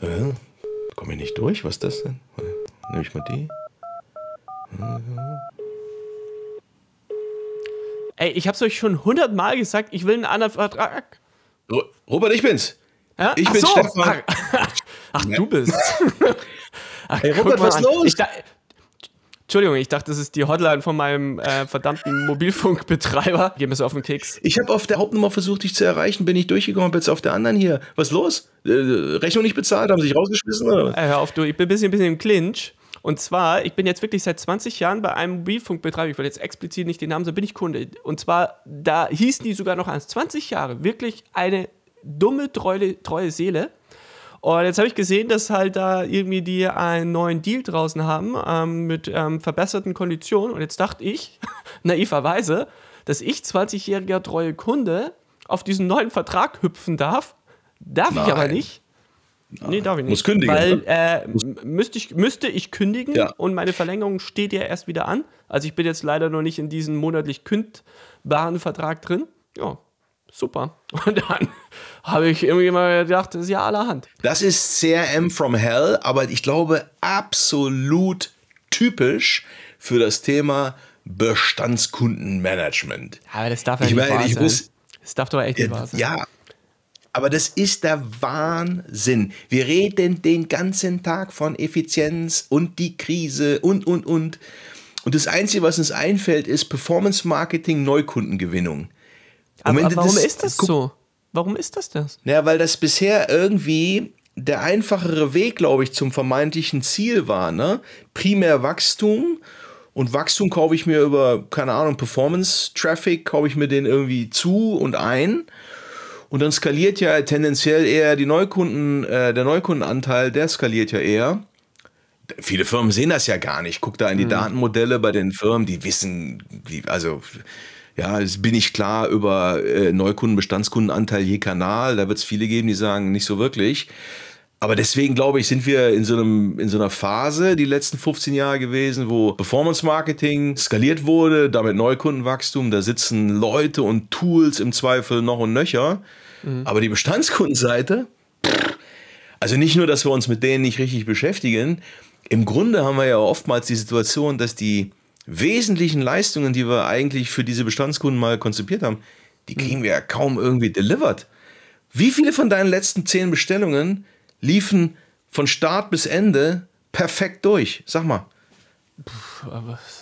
Äh, Komme ich nicht durch? Was ist das denn? Nehme ich mal die. Ey, ich hab's euch schon hundertmal gesagt, ich will einen anderen Vertrag. Robert, ich bin's. Ja? Ich Ach bin so. Stefan. Ach, ach du bist. Ach, Hey, Robert, was an. los? Ich Entschuldigung, ich dachte, das ist die Hotline von meinem äh, verdammten Mobilfunkbetreiber. Geh mir so auf den Keks. Ich habe auf der Hauptnummer versucht, dich zu erreichen, bin ich durchgekommen, bin jetzt auf der anderen hier. Was ist los? Äh, Rechnung nicht bezahlt, haben sie sich rausgeschmissen? Oder? Äh, hör auf, du, ich bin ein bisschen, ein bisschen im Clinch. Und zwar, ich bin jetzt wirklich seit 20 Jahren bei einem Mobilfunkbetreiber, ich will jetzt explizit nicht den Namen sagen, bin ich Kunde. Und zwar, da hießen die sogar noch als 20 Jahre wirklich eine dumme, treue, treue Seele. Und jetzt habe ich gesehen, dass halt da irgendwie die einen neuen Deal draußen haben ähm, mit ähm, verbesserten Konditionen. Und jetzt dachte ich, naiverweise, dass ich 20-jähriger treue Kunde auf diesen neuen Vertrag hüpfen darf. Darf ich aber Nein. nicht. Nee, darf ich nicht. Muss kündigen, Weil ne? äh, müsste, ich, müsste ich kündigen Ja. und meine Verlängerung steht ja erst wieder an. Also ich bin jetzt leider noch nicht in diesem monatlich kündbaren Vertrag drin. Ja, super. Und dann habe ich irgendwie mal gedacht, das ist ja allerhand. Das ist CRM from Hell, aber ich glaube absolut typisch für das Thema Bestandskundenmanagement. Aber das darf ja Ich nicht meine, wahr ich sein. muss- das darf doch echt nicht wahr sein. Ja, aber das ist der Wahnsinn. Wir reden den ganzen Tag von Effizienz und die Krise und, und, und. Und das Einzige, was uns einfällt, ist Performance Marketing, Neukundengewinnung. Aber aber warum ist das so? Warum ist das das? Ja, weil das bisher irgendwie der einfachere Weg, glaube ich, zum vermeintlichen Ziel war. Ne? Primär Wachstum. Und Wachstum kaufe ich mir über, keine Ahnung, Performance-Traffic, kaufe ich mir den irgendwie zu und ein. Und dann skaliert ja tendenziell eher die Neukunden, äh, der Neukundenanteil, der skaliert ja eher. Viele Firmen sehen das ja gar nicht. Guck da in die Datenmodelle bei den Firmen, die wissen, die, also ja, es bin ich klar über äh, Neukunden, Bestandskundenanteil je Kanal. Da wird es viele geben, die sagen, nicht so wirklich. Aber deswegen glaube ich, sind wir in so, einem, in so einer Phase die letzten 15 Jahre gewesen, wo Performance Marketing skaliert wurde, damit Neukundenwachstum, da sitzen Leute und Tools im Zweifel noch und nöcher. Aber die Bestandskundenseite, also nicht nur, dass wir uns mit denen nicht richtig beschäftigen, im Grunde haben wir ja oftmals die Situation, dass die wesentlichen Leistungen, die wir eigentlich für diese Bestandskunden mal konzipiert haben, die kriegen wir ja kaum irgendwie delivered. Wie viele von deinen letzten zehn Bestellungen liefen von Start bis Ende perfekt durch? Sag mal.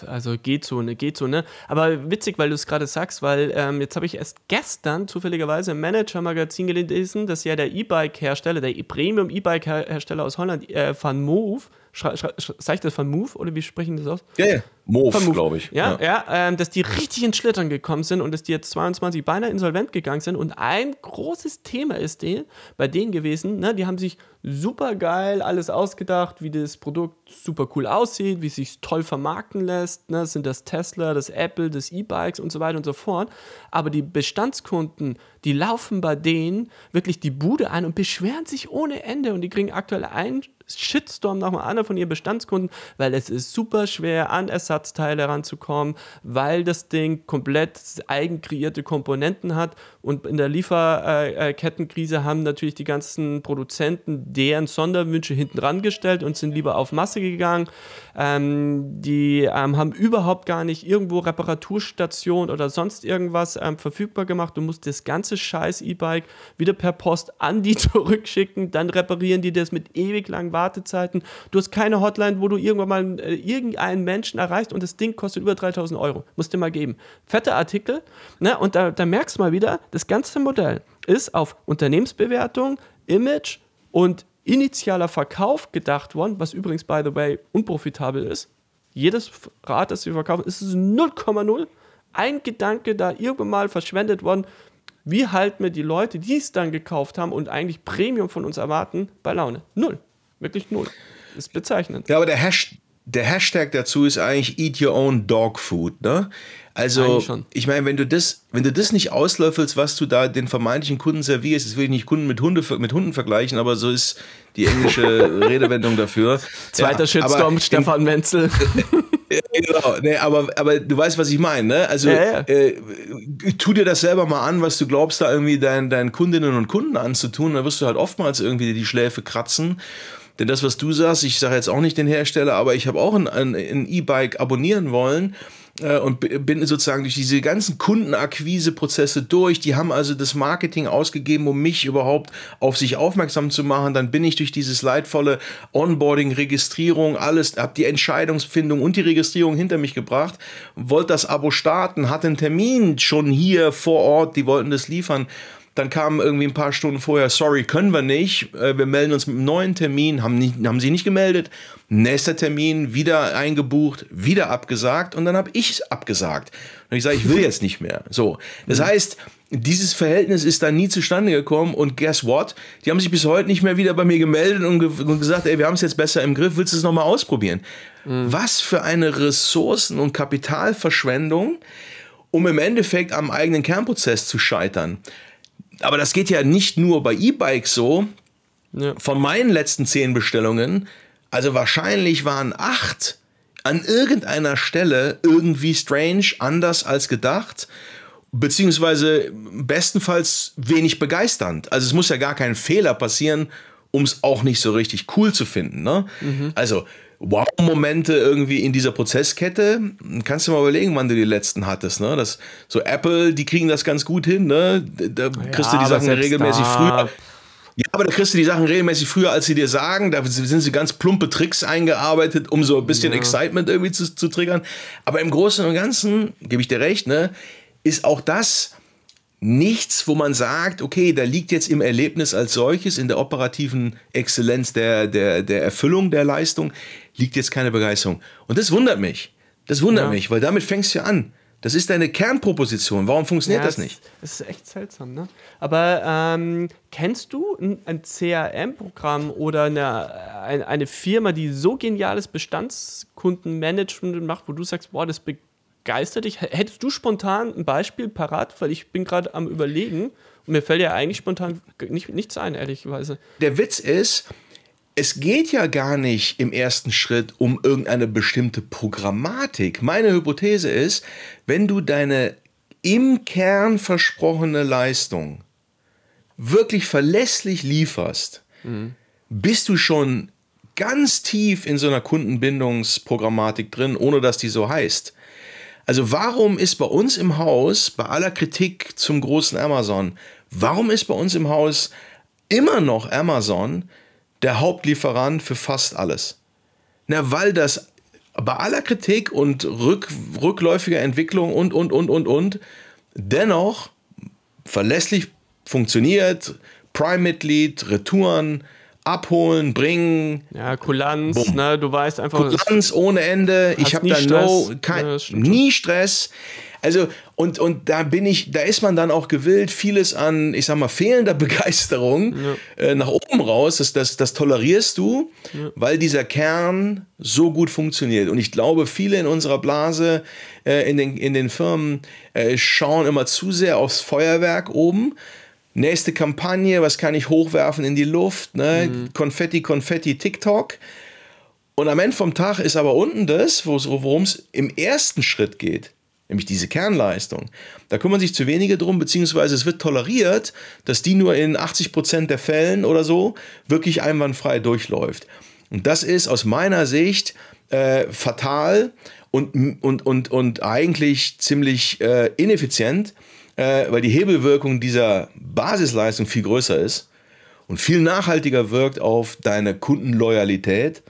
Also geht so, ne, geht so, ne? Aber witzig, weil du es gerade sagst, weil ähm, jetzt habe ich erst gestern zufälligerweise im Manager-Magazin gelesen, dass ja der E-Bike-Hersteller, der Premium E-Bike-Hersteller aus Holland, äh, Van Move, sag ich das Van Move oder wie sprechen das aus? Ja, ja. Move, glaube ich. Ja, ja, ähm, dass die richtig ins Schlittern gekommen sind und dass die jetzt 22 beinahe insolvent gegangen sind. Und ein großes Thema ist den, bei denen gewesen, ne, die haben sich super geil alles ausgedacht, wie das Produkt super cool aussieht, wie es sich toll vermarkten lässt. Ne, das sind das Tesla, das Apple, das E-Bikes und so weiter und so fort. Aber die Bestandskunden, die laufen bei denen wirklich die Bude ein und beschweren sich ohne Ende und die kriegen aktuell einen Shitstorm nach dem von ihren Bestandskunden, weil es ist super schwer, an Ersatzteile ranzukommen, weil das Ding komplett eigenkreierte Komponenten hat und in der Lieferkettenkrise haben natürlich die ganzen Produzenten deren Sonderwünsche hinten rangestellt und sind lieber auf Masse gegangen. Ähm, die ähm, haben überhaupt gar nicht irgendwo Reparaturstationen oder sonst irgendwas ähm, verfügbar gemacht. Du musst das ganze scheiß E-Bike wieder per Post an die zurückschicken, dann reparieren die das mit ewig langen Wartezeiten. Du hast keine Hotline, wo du irgendwann mal äh, irgendeinen Menschen erreichst und das Ding kostet über 3000 Euro. Musst dir mal geben. Fette Artikel. Ne? Und da, da merkst du mal wieder, das ganze Modell ist auf Unternehmensbewertung, Image und initialer Verkauf gedacht worden, was übrigens, by the way, unprofitabel ist. Jedes Rad, das wir verkaufen, ist 0,0. Ein Gedanke da irgendwann mal verschwendet worden. Wie halten wir die Leute, die es dann gekauft haben und eigentlich Premium von uns erwarten, bei Laune? Null. Wirklich null. Ist bezeichnend. Ja, aber der, Hash, der Hashtag dazu ist eigentlich Eat Your Own Dog Food. Ne? Also, ich meine, wenn du das, wenn du das nicht auslöffelst, was du da den vermeintlichen Kunden servierst, das will ich nicht Kunden mit, Hunde, mit Hunden vergleichen, aber so ist die englische Redewendung dafür. Zweiter Ja, Shitstorm, Stefan Menzel. Ja, genau, nee, aber, aber du weißt, was ich meine, ne? Also ja, ja. Äh, tu dir das selber mal an, was du glaubst, da irgendwie deinen, deinen Kundinnen und Kunden anzutun. Da wirst du halt oftmals irgendwie die Schläfe kratzen. Denn das, was du sagst, ich sage jetzt auch nicht den Hersteller, aber ich habe auch ein, E-Bike abonnieren wollen äh, und bin sozusagen durch diese ganzen Kundenakquise-Prozesse durch. Die haben also das Marketing ausgegeben, um mich überhaupt auf sich aufmerksam zu machen. Dann bin ich durch dieses leidvolle Onboarding, Registrierung, alles, habe die Entscheidungsfindung und die Registrierung hinter mich gebracht, wollte das Abo starten, hatte einen Termin schon hier vor Ort, die wollten das liefern. Dann kam irgendwie ein paar Stunden vorher, sorry, können wir nicht. Äh, wir melden uns mit einem neuen Termin, haben, nicht, haben sie nicht gemeldet. Nächster Termin, wieder eingebucht, wieder abgesagt und dann habe ich abgesagt. Und ich sage, ich will jetzt nicht mehr. So, das heißt, dieses Verhältnis ist dann nie zustande gekommen und guess what? Die haben sich bis heute nicht mehr wieder bei mir gemeldet und, ge und gesagt, ey, wir haben es jetzt besser im Griff, willst du es nochmal ausprobieren? Mhm. Was für eine Ressourcen- und Kapitalverschwendung, um im Endeffekt am eigenen Kernprozess zu scheitern aber das geht ja nicht nur bei E-Bikes so. Ja. Von meinen letzten zehn Bestellungen, also wahrscheinlich waren acht an irgendeiner Stelle irgendwie strange, anders als gedacht, beziehungsweise bestenfalls wenig begeisternd. Also es muss ja gar kein Fehler passieren, um es auch nicht so richtig cool zu finden. Ne? Mhm. Also Wow-Momente irgendwie in dieser Prozesskette. Kannst du mal überlegen, wann du die letzten hattest. Ne? Das, so Apple, die kriegen das ganz gut hin. Ne? Da kriegst ja, du die Sachen regelmäßig da. früher. Ja, aber da kriegst du die Sachen regelmäßig früher, als sie dir sagen. Da sind sie ganz plumpe Tricks eingearbeitet, um so ein bisschen ja. Excitement irgendwie zu, zu triggern. Aber im Großen und Ganzen, gebe ich dir recht, ne, ist auch das nichts, wo man sagt, okay, da liegt jetzt im Erlebnis als solches, in der operativen Exzellenz der, der, der Erfüllung der Leistung, liegt jetzt keine Begeisterung. Und das wundert mich. Das wundert ja. mich, weil damit fängst du ja an. Das ist deine Kernproposition. Warum funktioniert ja, das nicht? Das ist echt seltsam, ne? Aber ähm, kennst du ein, ein CRM-Programm oder eine, eine Firma, die so geniales Bestandskundenmanagement macht, wo du sagst, boah, das begeistert dich? Hättest du spontan ein Beispiel parat? Weil ich bin gerade am Überlegen und mir fällt ja eigentlich spontan nicht, nichts ein, ehrlicherweise. Der Witz ist, es geht ja gar nicht im ersten Schritt um irgendeine bestimmte Programmatik. Meine Hypothese ist, wenn du deine im Kern versprochene Leistung wirklich verlässlich lieferst, mhm. bist du schon ganz tief in so einer Kundenbindungsprogrammatik drin, ohne dass die so heißt. Also warum ist bei uns im Haus, bei aller Kritik zum großen Amazon, warum ist bei uns im Haus immer noch Amazon der Hauptlieferant für fast alles. Na, weil das bei aller Kritik und rück, rückläufiger Entwicklung und, und, und, und, und, dennoch verlässlich funktioniert, Prime-Mitglied, Retouren, abholen, bringen. Ja, Kulanz, ne, du weißt einfach. Kulanz ohne Ende. Ich habe da no, kein, ja, nie Stress. Also, und, und da bin ich, da ist man dann auch gewillt, vieles an, ich sag mal, fehlender Begeisterung ja. äh, nach oben raus, das, das, das tolerierst du, ja. weil dieser Kern so gut funktioniert. Und ich glaube, viele in unserer Blase, äh, in, den, in den Firmen, äh, schauen immer zu sehr aufs Feuerwerk oben. Nächste Kampagne, was kann ich hochwerfen in die Luft? Ne? Mhm. Konfetti, Konfetti, TikTok. Und am Ende vom Tag ist aber unten das, worum es im ersten Schritt geht nämlich diese Kernleistung. Da kümmern sich zu wenige drum, beziehungsweise es wird toleriert, dass die nur in 80 Prozent der Fällen oder so wirklich einwandfrei durchläuft. Und das ist aus meiner Sicht äh, fatal und, und, und, und eigentlich ziemlich äh, ineffizient, äh, weil die Hebelwirkung dieser Basisleistung viel größer ist und viel nachhaltiger wirkt auf deine Kundenloyalität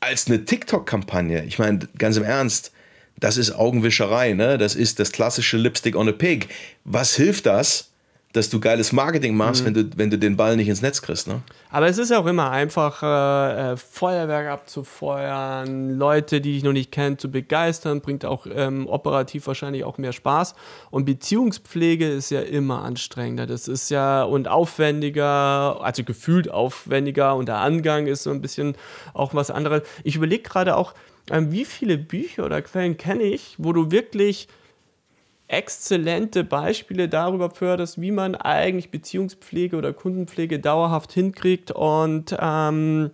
als eine TikTok-Kampagne. Ich meine, ganz im Ernst, das ist Augenwischerei, ne? Das ist das klassische Lipstick on a Pig. Was hilft das? dass du geiles Marketing machst, mhm. wenn, du, wenn du den Ball nicht ins Netz kriegst. Ne? Aber es ist ja auch immer einfach, äh, äh, Feuerwerk abzufeuern, Leute, die ich noch nicht kenne, zu begeistern, bringt auch ähm, operativ wahrscheinlich auch mehr Spaß. Und Beziehungspflege ist ja immer anstrengender. Das ist ja und aufwendiger, also gefühlt aufwendiger und der Angang ist so ein bisschen auch was anderes. Ich überlege gerade auch, wie viele Bücher oder Quellen kenne ich, wo du wirklich exzellente Beispiele darüber förderst, wie man eigentlich Beziehungspflege oder Kundenpflege dauerhaft hinkriegt und ähm,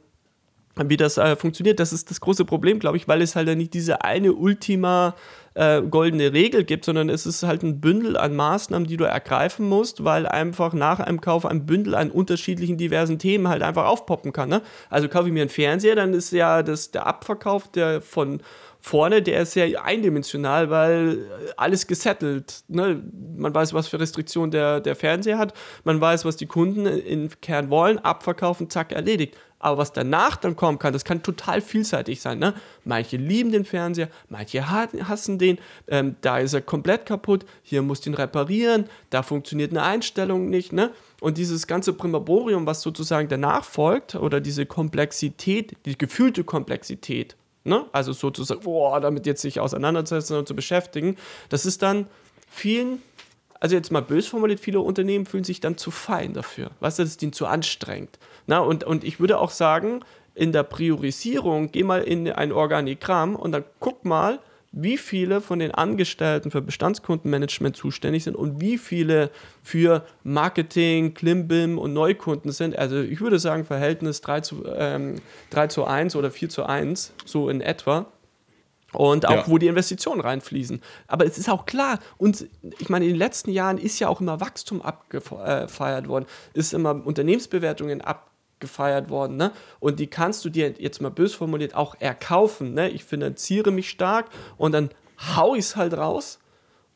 wie das äh, funktioniert. Das ist das große Problem, glaube ich, weil es halt nicht diese eine Ultima äh, goldene Regel gibt, sondern es ist halt ein Bündel an Maßnahmen, die du ergreifen musst, weil einfach nach einem Kauf ein Bündel an unterschiedlichen diversen Themen halt einfach aufpoppen kann. Ne? Also kaufe ich mir einen Fernseher, dann ist ja das, der Abverkauf der von vorne, der ist sehr eindimensional, weil alles gesettelt. Ne? Man weiß, was für Restriktionen der, der Fernseher hat, man weiß, was die Kunden im Kern wollen, abverkaufen, zack, erledigt. Aber was danach dann kommen kann, das kann total vielseitig sein. Ne? Manche lieben den Fernseher, manche hassen den, ähm, da ist er komplett kaputt, hier muss den reparieren, da funktioniert eine Einstellung nicht. Ne? Und dieses ganze Primaborium, was sozusagen danach folgt, oder diese Komplexität, die gefühlte Komplexität, Ne? Also sozusagen, boah, damit jetzt sich auseinanderzusetzen und zu beschäftigen. Das ist dann vielen, also jetzt mal bös formuliert, viele Unternehmen fühlen sich dann zu fein dafür. Weißt du, das ist ihnen zu anstrengend. Na, und, und ich würde auch sagen, in der Priorisierung, geh mal in ein Organigramm und dann guck mal, wie viele von den Angestellten für Bestandskundenmanagement zuständig sind und wie viele für Marketing, Klimbim und Neukunden sind. Also ich würde sagen, Verhältnis 3 zu, ähm, 3 zu 1 oder 4 zu 1, so in etwa. Und auch, ja. wo die Investitionen reinfließen. Aber es ist auch klar, und ich meine, in den letzten Jahren ist ja auch immer Wachstum abgefeiert worden, ist immer Unternehmensbewertungen abgefeiert gefeiert worden. Ne? Und die kannst du dir jetzt mal bös formuliert auch erkaufen. Ne? Ich finanziere mich stark und dann hau ich es halt raus.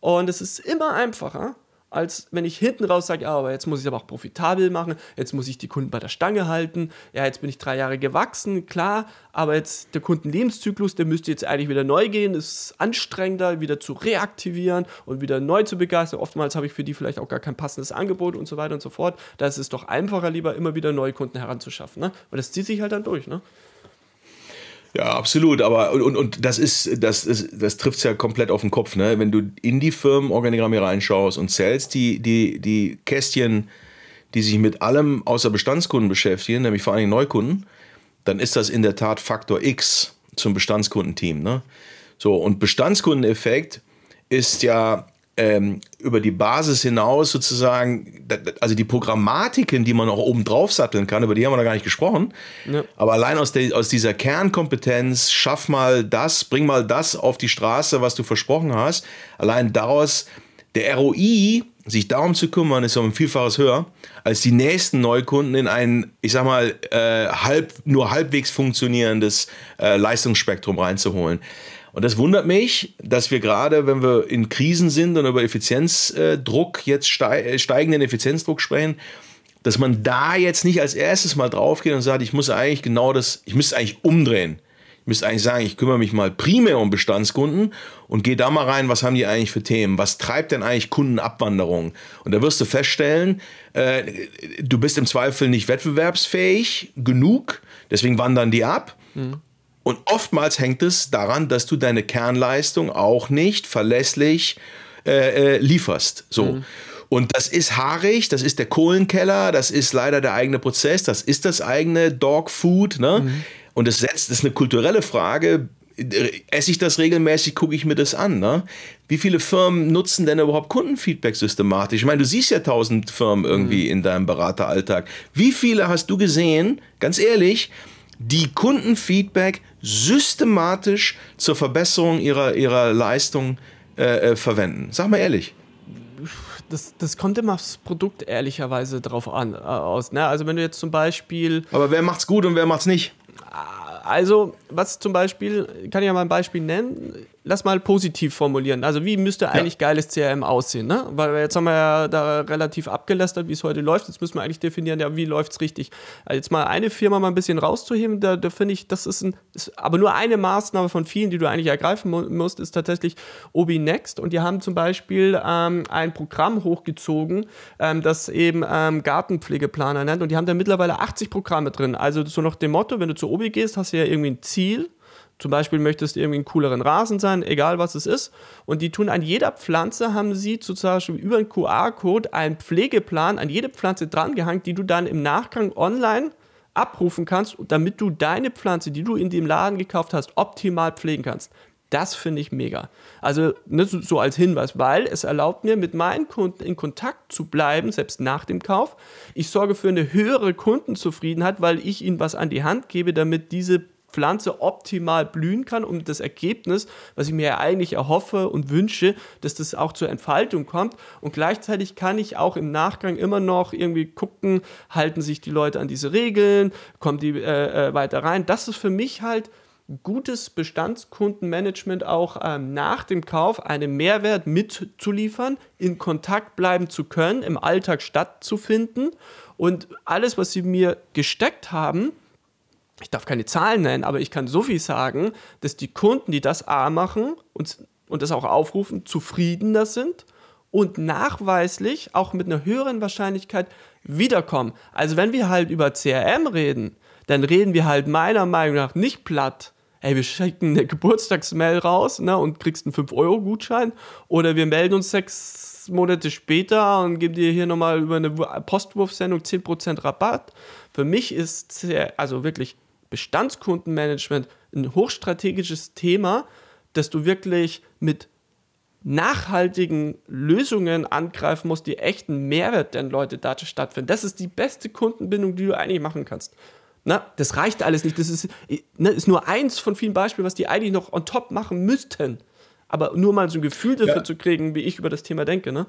Und es ist immer einfacher, als wenn ich hinten raus sage, ja, aber jetzt muss ich es aber auch profitabel machen, jetzt muss ich die Kunden bei der Stange halten, ja, jetzt bin ich drei Jahre gewachsen, klar, aber jetzt der Kundenlebenszyklus, der müsste jetzt eigentlich wieder neu gehen, ist anstrengender, wieder zu reaktivieren und wieder neu zu begeistern. Oftmals habe ich für die vielleicht auch gar kein passendes Angebot und so weiter und so fort. Da ist es doch einfacher, lieber immer wieder neue Kunden heranzuschaffen. Ne? Und das zieht sich halt dann durch. Ne? Ja, absolut. Aber und, und das ist, das, das, das trifft es ja komplett auf den Kopf, ne? Wenn du in die Firmenorganigramme reinschaust und zählst die, die, die Kästchen, die sich mit allem außer Bestandskunden beschäftigen, nämlich vor allem Neukunden, dann ist das in der Tat Faktor X zum Bestandskundenteam. Ne? So, und Bestandskundeneffekt ist ja ähm, über die Basis hinaus sozusagen, also die Programmatiken, die man auch oben drauf satteln kann, über die haben wir noch gar nicht gesprochen. Ja. Aber allein aus, der, aus dieser Kernkompetenz, schaff mal das, bring mal das auf die Straße, was du versprochen hast. Allein daraus, der ROI, sich darum zu kümmern, ist um ein Vielfaches höher, als die nächsten Neukunden in ein, ich sag mal, äh, halb, nur halbwegs funktionierendes äh, Leistungsspektrum reinzuholen. Und das wundert mich, dass wir gerade, wenn wir in Krisen sind und über Effizienzdruck, jetzt äh, steigenden Effizienzdruck sprechen, dass man da jetzt nicht als erstes mal drauf geht und sagt, ich muss eigentlich genau das, ich müsste eigentlich umdrehen. Ich müsste eigentlich sagen, ich kümmere mich mal primär um Bestandskunden und gehe da mal rein, was haben die eigentlich für Themen? Was treibt denn eigentlich Kundenabwanderung? Und da wirst du feststellen, äh, du bist im Zweifel nicht wettbewerbsfähig genug, deswegen wandern die ab. Mhm. Und oftmals hängt es daran, dass du deine Kernleistung auch nicht verlässlich äh, äh, lieferst. So. Mhm. Und das ist haarig, das ist der Kohlenkeller, das ist leider der eigene Prozess, das ist das eigene Dogfood. Ne? Mhm. Und es setzt, das ist eine kulturelle Frage. Esse ich das regelmäßig, gucke ich mir das an. Ne? Wie viele Firmen nutzen denn überhaupt Kundenfeedback systematisch? Ich meine, du siehst ja tausend Firmen irgendwie mhm. in deinem Berateralltag. Wie viele hast du gesehen, ganz ehrlich, die Kundenfeedback systematisch zur Verbesserung ihrer, ihrer Leistung äh, äh, verwenden. Sag mal ehrlich. Das, das kommt immer aufs Produkt ehrlicherweise drauf an, äh, aus. Ne? Also wenn du jetzt zum Beispiel. Aber wer macht's gut und wer macht's nicht? Also, was zum Beispiel, kann ich ja mal ein Beispiel nennen lass mal positiv formulieren. Also wie müsste eigentlich ja. geiles CRM aussehen? Ne? Weil jetzt haben wir ja da relativ abgelästert, wie es heute läuft. Jetzt müssen wir eigentlich definieren, ja, wie läuft es richtig. Also jetzt mal eine Firma mal ein bisschen rauszuheben, da, da finde ich, das ist, ein, ist aber nur eine Maßnahme von vielen, die du eigentlich ergreifen mu musst, ist tatsächlich Obi Next. Und die haben zum Beispiel ähm, ein Programm hochgezogen, ähm, das eben ähm, Gartenpflegeplaner nennt. Und die haben da mittlerweile 80 Programme drin. Also so nach dem Motto, wenn du zu Obi gehst, hast du ja irgendwie ein Ziel zum Beispiel möchtest du irgendwie einen cooleren Rasen sein, egal was es ist. Und die tun an jeder Pflanze, haben sie Beispiel über einen QR-Code einen Pflegeplan an jede Pflanze drangehangen, die du dann im Nachgang online abrufen kannst, damit du deine Pflanze, die du in dem Laden gekauft hast, optimal pflegen kannst. Das finde ich mega. Also ne, so als Hinweis, weil es erlaubt mir, mit meinen Kunden in Kontakt zu bleiben, selbst nach dem Kauf. Ich sorge für eine höhere Kundenzufriedenheit, weil ich ihnen was an die Hand gebe, damit diese Pflanze optimal blühen kann und das Ergebnis, was ich mir ja eigentlich erhoffe und wünsche, dass das auch zur Entfaltung kommt. Und gleichzeitig kann ich auch im Nachgang immer noch irgendwie gucken, halten sich die Leute an diese Regeln, kommen die äh, äh weiter rein. Das ist für mich halt gutes Bestandskundenmanagement auch ähm, nach dem Kauf einen Mehrwert mitzuliefern, in Kontakt bleiben zu können, im Alltag stattzufinden und alles, was sie mir gesteckt haben, ich darf keine Zahlen nennen, aber ich kann so viel sagen, dass die Kunden, die das A machen und, und das auch aufrufen, zufriedener sind und nachweislich auch mit einer höheren Wahrscheinlichkeit wiederkommen. Also wenn wir halt über CRM reden, dann reden wir halt meiner Meinung nach nicht platt. Ey, wir schicken eine Geburtstagsmail raus ne, und kriegst einen 5-Euro-Gutschein. Oder wir melden uns sechs Monate später und geben dir hier nochmal über eine Postwurfsendung 10% Rabatt. Für mich ist also wirklich Bestandskundenmanagement ein hochstrategisches Thema, dass du wirklich mit nachhaltigen Lösungen angreifen musst, die echten Mehrwert den Leute da stattfinden. Das ist die beste Kundenbindung, die du eigentlich machen kannst. Na, das reicht alles nicht. Das ist, ne, ist nur eins von vielen Beispielen, was die eigentlich noch on top machen müssten. Aber nur mal so ein Gefühl dafür ja. zu kriegen, wie ich über das Thema denke. Ne?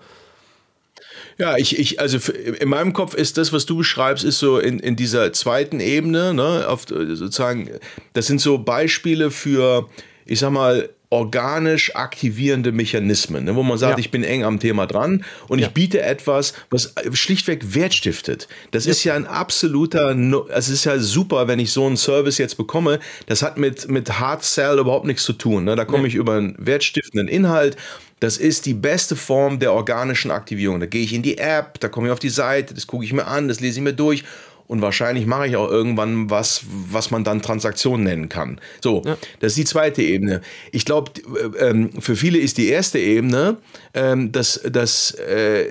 Ja, ich, ich, also in meinem Kopf ist das, was du beschreibst, ist so in, in dieser zweiten Ebene, ne, auf, sozusagen, das sind so Beispiele für, ich sag mal, organisch aktivierende Mechanismen, ne, wo man sagt, ja. ich bin eng am Thema dran und ja. ich biete etwas, was schlichtweg Wert stiftet. Das ja. ist ja ein absoluter, es ist ja super, wenn ich so einen Service jetzt bekomme. Das hat mit, mit Hard Sell überhaupt nichts zu tun. Ne? Da komme ich über einen wertstiftenden Inhalt das ist die beste Form der organischen Aktivierung. Da gehe ich in die App, da komme ich auf die Seite, das gucke ich mir an, das lese ich mir durch und wahrscheinlich mache ich auch irgendwann was, was man dann Transaktion nennen kann. So, ja. das ist die zweite Ebene. Ich glaube, äh, ähm, für viele ist die erste Ebene, ähm, dass das äh,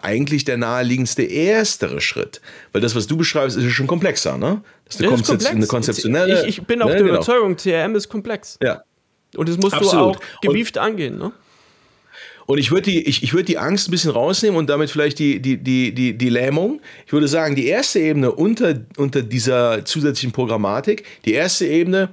eigentlich der naheliegendste erstere Schritt. Weil das, was du beschreibst, ist schon komplexer, ne? Das ist eine, das ist komplex. eine konzeptionelle. Ich, ich bin auch ne, der genau. Überzeugung, CRM ist komplex. Ja. Und das musst Absolut. du auch gewieft und, angehen, ne? Und ich würde die, ich, ich würd die Angst ein bisschen rausnehmen und damit vielleicht die, die, die, die, die Lähmung. Ich würde sagen, die erste Ebene unter, unter dieser zusätzlichen Programmatik, die erste Ebene,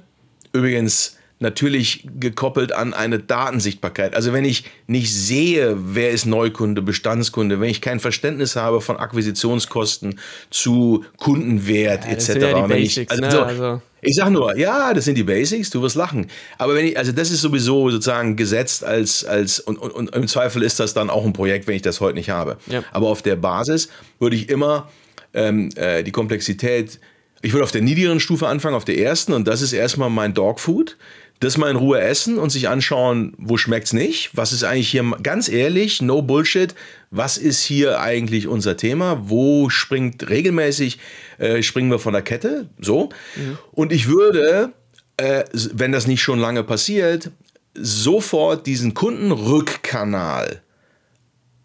übrigens natürlich gekoppelt an eine Datensichtbarkeit. Also wenn ich nicht sehe, wer ist Neukunde, Bestandskunde, wenn ich kein Verständnis habe von Akquisitionskosten zu Kundenwert ja, etc. Ja Basics, ich, also, ne? also. Ich sag nur, ja, das sind die Basics, du wirst lachen. Aber wenn ich, also das ist sowieso sozusagen gesetzt als, als und, und, und im Zweifel ist das dann auch ein Projekt, wenn ich das heute nicht habe. Ja. Aber auf der Basis würde ich immer ähm, äh, die Komplexität ich würde auf der niedrigeren Stufe anfangen, auf der ersten, und das ist erstmal mein Dogfood das mal in Ruhe essen und sich anschauen, wo schmeckt's nicht? Was ist eigentlich hier, ganz ehrlich, no Bullshit, was ist hier eigentlich unser Thema? Wo springt regelmäßig, äh, springen wir von der Kette? So. Mhm. Und ich würde, äh, wenn das nicht schon lange passiert, sofort diesen Kundenrückkanal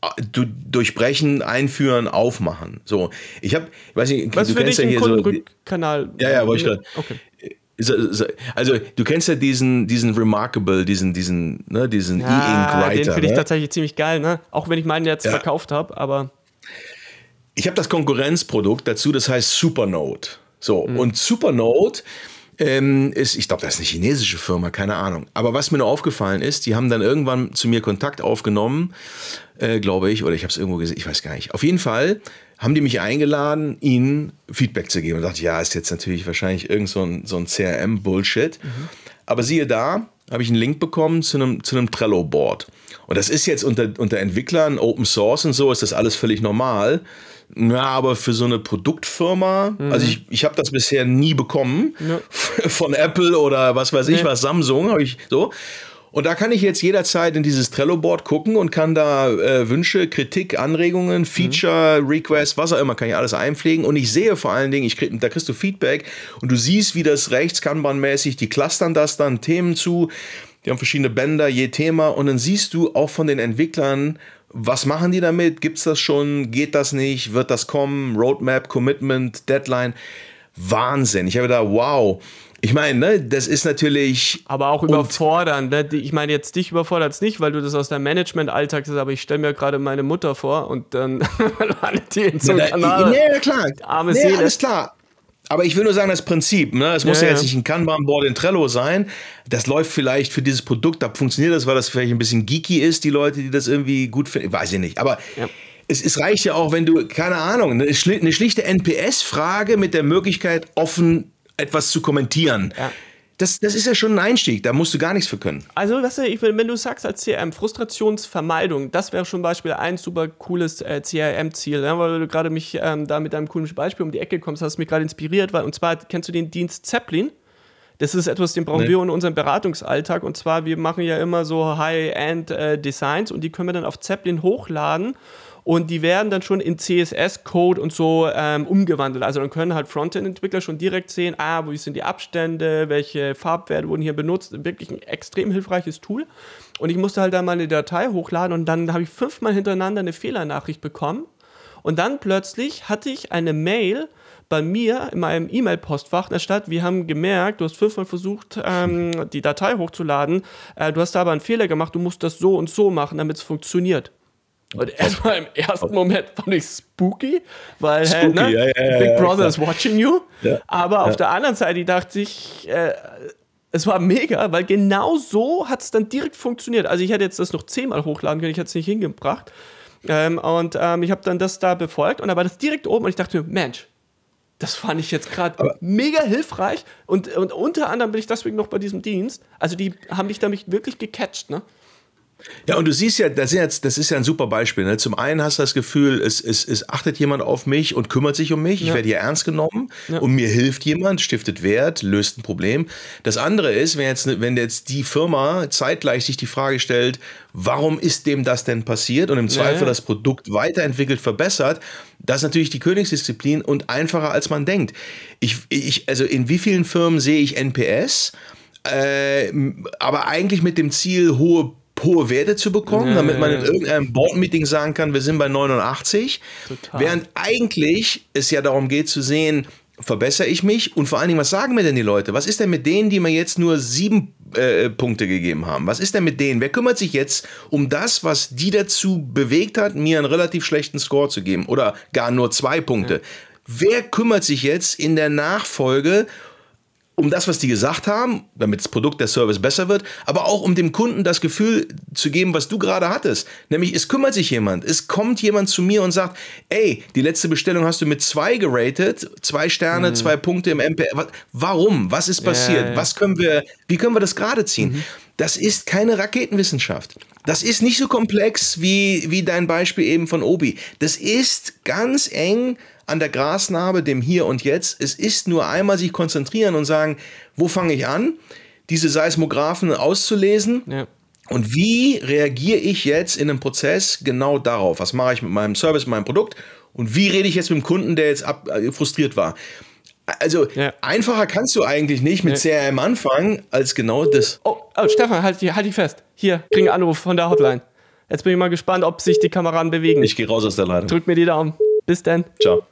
äh, durchbrechen, einführen, aufmachen. So, ich habe, weiß nicht, Was du kennst ja hier so. Ja, ja, wollte ich gerade. Okay also du kennst ja diesen, diesen Remarkable, diesen, diesen, ne, diesen ja, E-Ink Writer. Den finde ich ne? tatsächlich ziemlich geil, ne? Auch wenn ich meinen jetzt ja. verkauft habe, aber. Ich habe das Konkurrenzprodukt dazu, das heißt Supernode. So, mhm. und Supernode ähm, ist, ich glaube, das ist eine chinesische Firma, keine Ahnung. Aber was mir nur aufgefallen ist, die haben dann irgendwann zu mir Kontakt aufgenommen, äh, glaube ich, oder ich habe es irgendwo gesehen, ich weiß gar nicht. Auf jeden Fall haben die mich eingeladen, ihnen Feedback zu geben. Und dachte, ja, ist jetzt natürlich wahrscheinlich irgend so ein, so ein CRM-Bullshit. Mhm. Aber siehe da, habe ich einen Link bekommen zu einem, zu einem Trello-Board. Und das ist jetzt unter, unter Entwicklern, Open Source und so, ist das alles völlig normal. Ja, aber für so eine Produktfirma, mhm. also ich, ich habe das bisher nie bekommen ja. von Apple oder was weiß ich nee. was, Samsung, habe ich so. Und da kann ich jetzt jederzeit in dieses Trello-Board gucken und kann da äh, Wünsche, Kritik, Anregungen, Feature, mhm. Request, was auch immer, kann ich alles einpflegen. Und ich sehe vor allen Dingen, ich krieg, da kriegst du Feedback und du siehst, wie das rechts Kanban-mäßig, die clustern das dann Themen zu. Die haben verschiedene Bänder, je Thema. Und dann siehst du auch von den Entwicklern, was machen die damit? Gibt es das schon? Geht das nicht? Wird das kommen? Roadmap, Commitment, Deadline. Wahnsinn. Ich habe da, wow Ich meine, ne, das ist natürlich. Aber auch überfordernd. Ne? Ich meine, jetzt dich überfordert es nicht, weil du das aus deinem Management-Alltag hast, aber ich stelle mir gerade meine Mutter vor und dann landet die in so einem Kanal. Ja, klar. Arme nee, Seele. alles klar. Aber ich will nur sagen, das Prinzip, ne? es muss ja, ja, jetzt nicht ein Kanban-Board in Trello sein. Das läuft vielleicht für dieses Produkt, da funktioniert das, weil das vielleicht ein bisschen geeky ist, die Leute, die das irgendwie gut finden. Weiß ich nicht. Aber ja. es, es, reicht ja auch, wenn du, keine Ahnung, eine, schlichte NPS-Frage mit der Möglichkeit, offen etwas zu kommentieren. Das, das ist ja schon ein Einstieg, da musst du gar nichts für können. Also, du, ich, wenn du sagst als CRM Frustrationsvermeidung, das wäre schon Beispiel ein super cooles äh, CRM-Ziel, ne? weil du gerade mich ähm, da mit einem coolen Beispiel um die Ecke kommst, hast mich gerade inspiriert, weil, und zwar kennst du den Dienst Zeppelin? Das ist etwas, den brauchen nee. wir in unserem Beratungsalltag. Und zwar, wir machen ja immer so High-End-Designs äh, und die können wir dann auf Zeppelin hochladen und die werden dann schon in CSS-Code und so ähm, umgewandelt. Also dann können halt Frontend-Entwickler schon direkt sehen, ah, wo sind die Abstände, welche Farbwerte wurden hier benutzt. Wirklich ein extrem hilfreiches Tool. Und ich musste halt dann mal eine Datei hochladen und dann habe ich fünfmal hintereinander eine Fehlernachricht bekommen. Und dann plötzlich hatte ich eine Mail bei mir in meinem E-Mail-Postfach, statt wir haben gemerkt, du hast fünfmal versucht, ähm, die Datei hochzuladen, äh, du hast da aber einen Fehler gemacht, du musst das so und so machen, damit es funktioniert. Und erstmal im ersten Moment fand ich spooky, weil spooky, hey, ne? ja, ja, Big Brother is watching you. Aber auf der anderen Seite dachte ich, äh, es war mega, weil genau so hat es dann direkt funktioniert. Also ich hätte jetzt das noch zehnmal hochladen können, ich hätte es nicht hingebracht. Ähm, und ähm, ich habe dann das da befolgt und da war das direkt oben und ich dachte mir, Mensch, das fand ich jetzt gerade mega hilfreich und, und unter anderem bin ich deswegen noch bei diesem Dienst. Also die haben mich damit wirklich gecatcht, ne? Ja, und du siehst ja, das ist, jetzt, das ist ja ein super Beispiel. Ne? Zum einen hast du das Gefühl, es, es, es achtet jemand auf mich und kümmert sich um mich. Ja. Ich werde hier ernst genommen ja. und mir hilft jemand, stiftet Wert, löst ein Problem. Das andere ist, wenn jetzt, wenn jetzt die Firma zeitgleich sich die Frage stellt, warum ist dem das denn passiert und im Zweifel ja, das Produkt weiterentwickelt, verbessert, das ist natürlich die Königsdisziplin und einfacher als man denkt. Ich, ich, also in wie vielen Firmen sehe ich NPS? Äh, aber eigentlich mit dem Ziel, hohe hohe Werte zu bekommen, ja, damit man in irgendeinem Board-Meeting sagen kann, wir sind bei 89. Total. Während eigentlich es ja darum geht zu sehen, verbessere ich mich und vor allen Dingen, was sagen mir denn die Leute? Was ist denn mit denen, die mir jetzt nur sieben äh, Punkte gegeben haben? Was ist denn mit denen? Wer kümmert sich jetzt um das, was die dazu bewegt hat, mir einen relativ schlechten Score zu geben oder gar nur zwei Punkte? Ja. Wer kümmert sich jetzt in der Nachfolge um das, was die gesagt haben, damit das Produkt, der Service besser wird, aber auch um dem Kunden das Gefühl zu geben, was du gerade hattest. Nämlich, es kümmert sich jemand. Es kommt jemand zu mir und sagt, ey, die letzte Bestellung hast du mit zwei geratet, zwei Sterne, mhm. zwei Punkte im MPR. Warum? Was ist passiert? Ja, ja. Was können wir, wie können wir das gerade ziehen? Mhm. Das ist keine Raketenwissenschaft. Das ist nicht so komplex wie, wie dein Beispiel eben von Obi. Das ist ganz eng an der Grasnarbe, dem Hier und Jetzt. Es ist nur einmal sich konzentrieren und sagen, wo fange ich an, diese Seismographen auszulesen. Ja. Und wie reagiere ich jetzt in einem Prozess genau darauf? Was mache ich mit meinem Service, mit meinem Produkt? Und wie rede ich jetzt mit dem Kunden, der jetzt ab, äh, frustriert war? Also ja. einfacher kannst du eigentlich nicht mit ja. CRM anfangen, als genau das. Oh, oh Stefan, halt, halt dich fest. Hier, krieg einen Anruf von der Hotline. Jetzt bin ich mal gespannt, ob sich die Kameraden bewegen. Ich gehe raus aus der Leitung. Drück mir die Daumen. Bis dann. Ciao.